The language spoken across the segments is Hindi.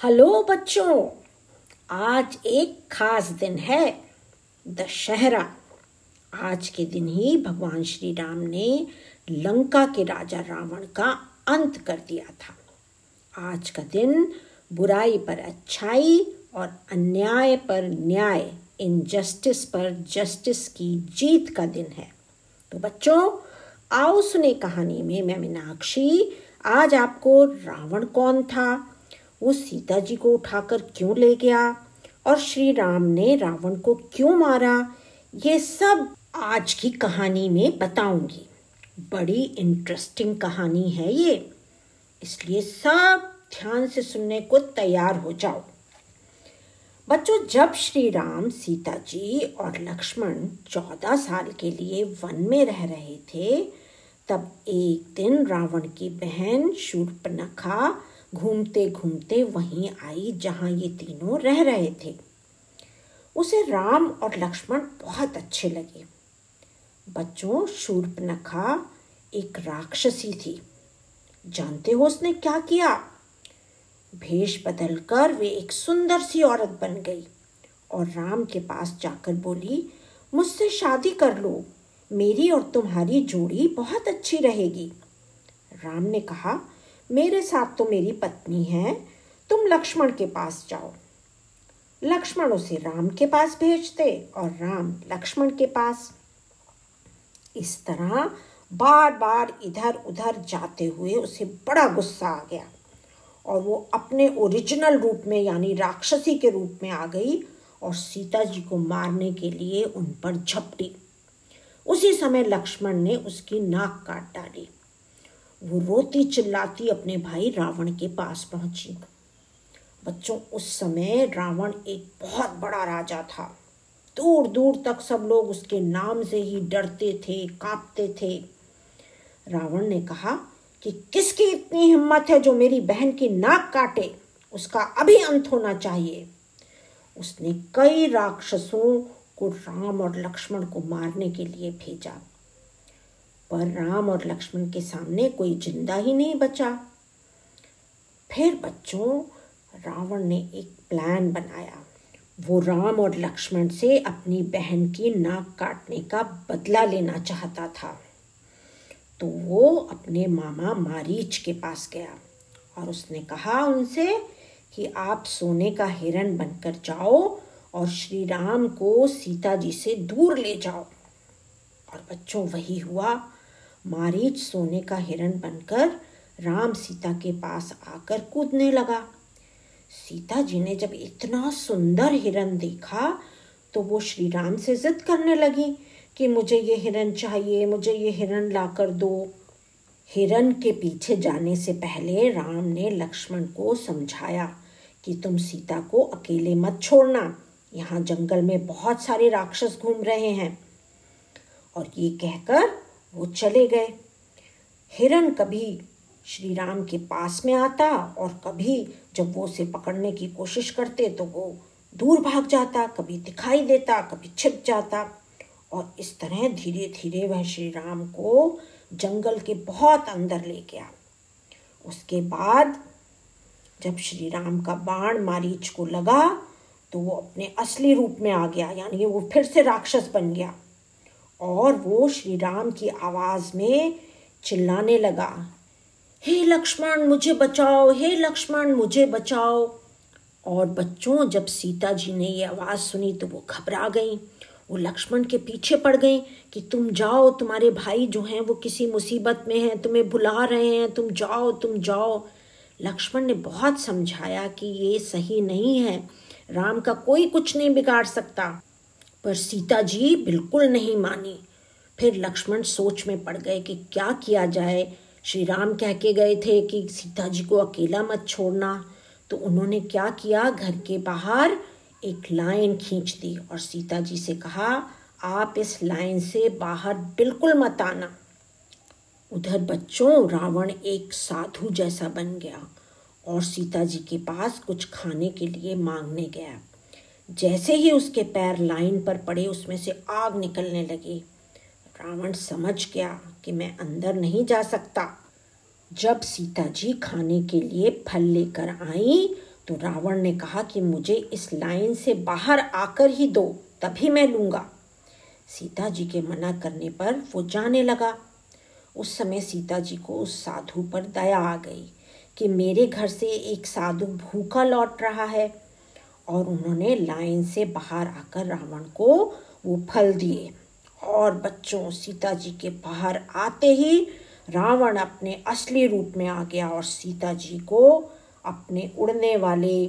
हेलो बच्चों, आज एक खास दिन है, दशहरा। आज के दिन ही भगवान श्री राम ने लंका के राजा रावण का अंत कर दिया था। आज का दिन बुराई पर अच्छाई और अन्याय पर न्याय इनजस्टिस पर जस्टिस की जीत का दिन है। तो बच्चों, आओ सुने कहानी में मैं मीनाक्षी। आज आपको रावण कौन था वो सीता जी को उठाकर क्यों ले गया? और श्री राम ने रावण को क्यों मारा? ये सब आज की कहानी में बताऊँगी। बड़ी इंटरेस्टिंग कहानी है ये। इसलिए सब ध्यान से सुनने को तैयार हो जाओ। बच्चों, जब श्री राम, सीता जी और लक्ष्मण चौदह साल के लिए वन में रह रहे थे, तब एक दिन रावण की बहन शूर्पनखा घूमते घूमते वहीं आई जहाँ ये तीनों रह रहे थे। उसे राम और लक्ष्मण बहुत अच्छे लगे। बच्चों, शूर्पनखा एक राक्षसी थी। जानते हो उसने क्या किया? भेष बदलकर वे एक सुंदर सी औरत बन गई और राम के पास जाकर बोली, मुझसे शादी कर लो। मेरी और तुम्हारी जोड़ी बहुत अच्छी रहेगी। राम ने कहा मेरे साथ तो मेरी पत्नी है, तुम लक्ष्मण के पास जाओ। लक्ष्मण उसे राम के पास भेजते और राम लक्ष्मण के पास। इस तरह बार बार इधर उधर जाते हुए उसे बड़ा गुस्सा आ गया और वो अपने ओरिजिनल रूप में, यानी राक्षसी के रूप में आ गई और सीता जी को मारने के लिए उन पर झपटी। उसी समय लक्ष्मण ने उसकी नाक काट डाली। वो रोती चिल्लाती अपने भाई रावण के पास पहुँची। बच्चों, उस समय रावण एक बहुत बड़ा राजा था। दूर दूर तक सब लोग उसके नाम से ही डरते थे, कांपते थे। रावण ने कहा कि किसकी इतनी हिम्मत है जो मेरी बहन की नाक काटे? उसका अभी अंत होना चाहिए। उसने कई राक्षसों को राम और लक्ष्मण को मारने के लिए भेजा। पर राम और लक्ष्मण के सामने कोई ज़िंदा ही नहीं बचा। फिर बच्चों, रावण ने एक प्लान बनाया। वो राम और लक्ष्मण से अपनी बहन की नाक काटने का बदला लेना चाहता था। तो वो अपने मामा मारीच के पास गया और उसने कहा उनसे कि आप सोने का हिरण बनकर जाओ और श्री राम को सीता जी से दूर ले जाओ। और बच्चों, वही हुआ। मारीच सोने का हिरण बनकर राम सीता के पास आकर कूदने लगा। सीता जी ने जब इतना सुंदर हिरण देखा तो वो श्री राम से जिद करने लगी कि मुझे ये हिरण चाहिए, मुझे ये हिरण ला कर दो। हिरण के पीछे जाने से पहले राम ने लक्ष्मण को समझाया कि तुम सीता को अकेले मत छोड़ना, यहाँ जंगल में बहुत सारे राक्षस घूम रहे हैं। और ये कहकर वो चले गए। हिरण कभी श्री राम के पास में आता और कभी जब वो उसे पकड़ने की कोशिश करते तो वो दूर भाग जाता, कभी दिखाई देता, कभी छिप जाता। और इस तरह धीरे धीरे वह श्री राम को जंगल के बहुत अंदर ले गया उसके बाद जब श्री राम का बाण मारीच को लगा तो वो अपने असली रूप में आ गया, यानी वो फिर से राक्षस बन गया। और वो श्री राम की आवाज़ में चिल्लाने लगा, हे लक्ष्मण, मुझे बचाओ, हे लक्ष्मण, मुझे बचाओ। और बच्चों, जब सीता जी ने ये आवाज़ सुनी तो वो घबरा गई। वो लक्ष्मण के पीछे पड़ गई कि, तुम जाओ, तुम्हारे भाई जो हैं वो किसी मुसीबत में हैं, तुम्हें बुला रहे हैं, तुम जाओ तुम जाओ। लक्ष्मण ने बहुत समझाया कि ये सही नहीं है, राम का कोई कुछ नहीं बिगाड़ सकता। पर सीता जी बिल्कुल नहीं मानी। फिर लक्ष्मण सोच में पड़ गए कि क्या किया जाए। श्री राम कह के गए थे कि सीता जी को अकेला मत छोड़ना। तो उन्होंने क्या किया? घर के बाहर एक लाइन खींच दी और सीता जी से कहा, आप इस लाइन से बाहर बिल्कुल मत आना। उधर बच्चों, रावण एक साधु जैसा बन गया और सीता जी के पास कुछ खाने के लिए मांगने गया। जैसे ही उसके पैर लाइन पर पड़े, उसमें से आग निकलने लगी। रावण समझ गया कि मैं अंदर नहीं जा सकता। जब सीता जी खाने के लिए फल लेकर आई तो रावण ने कहा कि मुझे इस लाइन से बाहर आकर ही दो, तभी मैं लूँगा। सीता जी के मना करने पर वो जाने लगा। उस समय सीता जी को उस साधु पर दया आ गई कि मेरे घर से एक साधु भूखा लौट रहा है। और उन्होंने लाइन से बाहर आकर रावण को वो फल दिए। और बच्चों, सीता जी के बाहर आते ही रावण अपने असली रूप में आ गया और सीता जी को अपने उड़ने वाले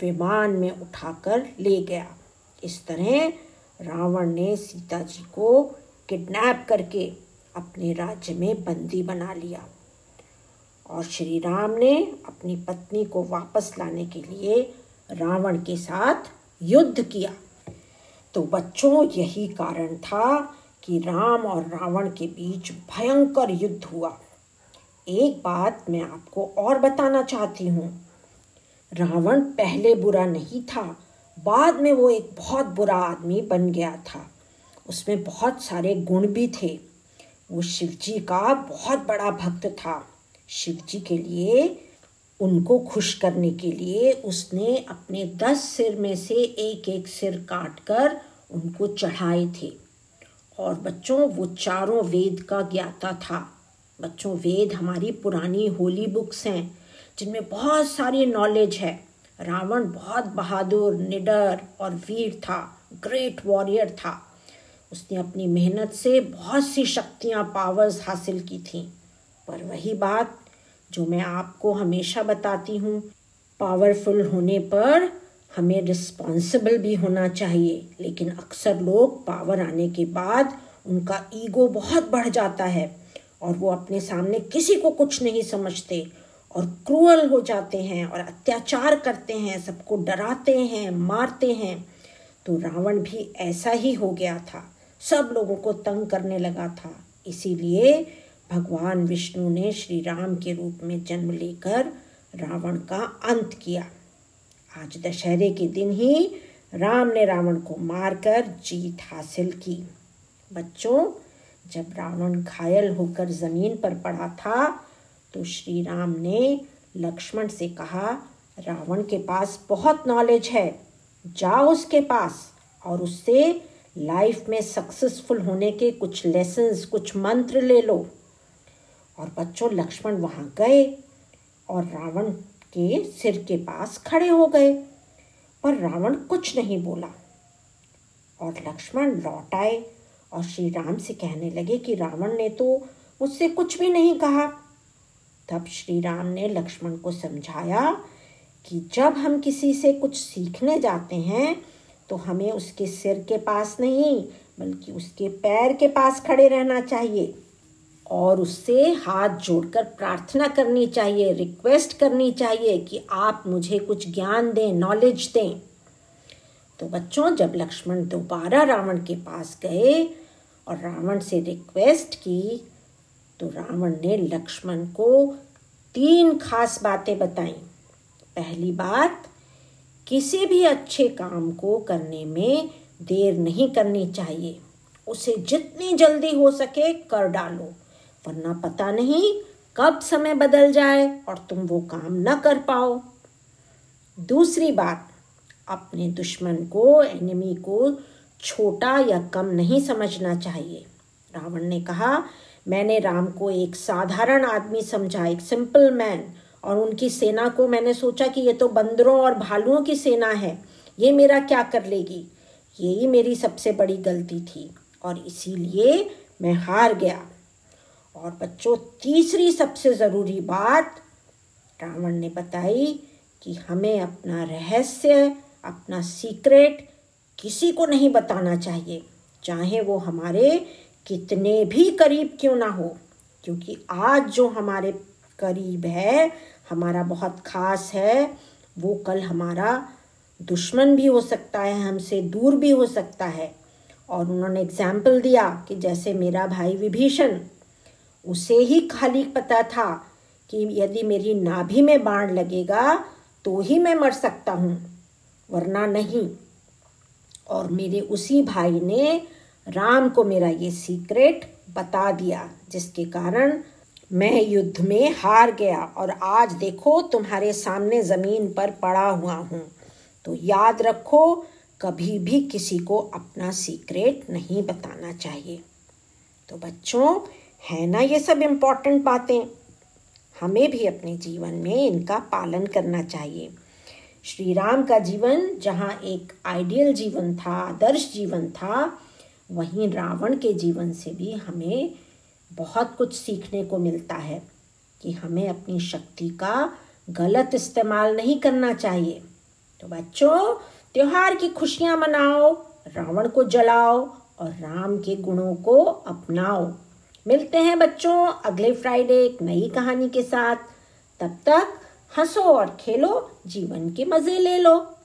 विमान में उठाकर ले गया। इस तरह रावण ने सीता जी को किडनैप करके अपने राज्य में बंदी बना लिया। और श्री राम ने अपनी पत्नी को वापस लाने के लिए रावण के साथ युद्ध किया। तो बच्चों, यही कारण था कि राम और रावण के बीच भयंकर युद्ध हुआ। एक बात मैं आपको और बताना चाहती हूँ। रावण पहले बुरा नहीं था, बाद में वो एक बहुत बुरा आदमी बन गया था। उसमें बहुत सारे गुण भी थे। वो शिवजी का बहुत बड़ा भक्त था। शिवजी के लिए उनको खुश करने के लिए उसने अपने दस सिर में से एक एक सिर काट कर उनको चढ़ाए थे। और बच्चों, वो चारों वेद का ज्ञाता था। बच्चों, वेद हमारी पुरानी होली बुक्स हैं, जिनमें बहुत सारी नॉलेज है। रावण बहुत बहादुर, निडर और वीर था ग्रेट वॉरियर था। उसने अपनी मेहनत से बहुत सी शक्तियाँ पावर्स हासिल की थी। पर वही बात जो मैं आपको हमेशा बताती हूँ पावरफुल होने पर हमें रिस्पॉन्सिबल भी होना चाहिए। लेकिन अक्सर लोग पावर आने के बाद उनका ईगो बहुत बढ़ जाता है और वो अपने सामने किसी को कुछ नहीं समझते और क्रूअल हो जाते हैं और अत्याचार करते हैं, सबको डराते हैं, मारते हैं। तो रावण भी ऐसा ही हो गया था। सब लोगों को तंग करने लगा था। इसीलिए भगवान विष्णु ने श्री राम के रूप में जन्म लेकर रावण का अंत किया। आज दशहरे के दिन ही राम ने रावण को मारकर जीत हासिल की। बच्चों, जब रावण घायल होकर ज़मीन पर पड़ा था तो श्री राम ने लक्ष्मण से कहा, रावण के पास बहुत नॉलेज है। जाओ उसके पास और उससे लाइफ में सक्सेसफुल होने के कुछ लेसन्स कुछ मंत्र ले लो। और बच्चों लक्ष्मण वहाँ गए और रावण के सिर के पास खड़े हो गए, पर रावण कुछ नहीं बोला। और लक्ष्मण लौट आए और श्री राम से कहने लगे कि रावण ने तो मुझसे कुछ भी नहीं कहा। तब श्री राम ने लक्ष्मण को समझाया कि जब हम किसी से कुछ सीखने जाते हैं तो हमें उसके सिर के पास नहीं, बल्कि उसके पैर के पास खड़े रहना चाहिए। और उससे हाथ जोड़कर प्रार्थना करनी चाहिए रिक्वेस्ट करनी चाहिए कि आप मुझे कुछ ज्ञान दें नॉलेज दें। तो बच्चों, जब लक्ष्मण दोबारा रावण के पास गए और रावण से रिक्वेस्ट की तो रावण ने लक्ष्मण को तीन खास बातें बताई। पहली बात, किसी भी अच्छे काम को करने में देर नहीं करनी चाहिए। उसे जितनी जल्दी हो सके कर डालो। वरना पता नहीं कब समय बदल जाए और तुम वो काम न कर पाओ। दूसरी बात, अपने दुश्मन को एनिमी को छोटा या कम नहीं समझना चाहिए। रावण ने कहा, मैंने राम को एक साधारण आदमी समझा, एक सिंपल मैन और उनकी सेना को मैंने सोचा कि ये तो बंदरों और भालुओं की सेना है। ये मेरा क्या कर लेगी? यही मेरी सबसे बड़ी गलती थी, और इसीलिए मैं हार गया। और बच्चों, तीसरी सबसे ज़रूरी बात, रावण ने बताई कि हमें अपना रहस्य, अपना सीक्रेट किसी को नहीं बताना चाहिए, चाहे वो हमारे कितने भी करीब क्यों ना हो, क्योंकि आज जो हमारे करीब है, हमारा बहुत खास है, वो कल हमारा दुश्मन भी हो सकता है, हमसे दूर भी हो सकता है। और उन्होंने एग्ज़ाम्पल दिया कि जैसे मेरा भाई विभीषण उसे ही खाली पता था कि यदि मेरी नाभि में बाण लगेगा तो ही मैं मर सकता हूँ, वरना नहीं। और मेरे उसी भाई ने राम को मेरा ये सीक्रेट बता दिया, जिसके कारण मैं युद्ध में हार गया और आज देखो तुम्हारे सामने ज़मीन पर पड़ा हुआ हूँ। तो याद रखो, कभी भी किसी को अपना सीक्रेट नहीं बताना चाहिए। तो बच्चों है ना ये सब इंपॉर्टेंट बातें? हमें भी अपने जीवन में इनका पालन करना चाहिए। श्री राम का जीवन, जहाँ एक आइडियल जीवन था, आदर्श जीवन था, वहीं रावण के जीवन से भी हमें बहुत कुछ सीखने को मिलता है कि हमें अपनी शक्ति का गलत इस्तेमाल नहीं करना चाहिए। तो बच्चों, त्योहार की खुशियाँ मनाओ, रावण को जलाओ और राम के गुणों को अपनाओ। मिलते हैं बच्चों अगले फ्राइडे एक नई कहानी के साथ। तब तक हंसो और खेलो, जीवन के मज़े ले लो।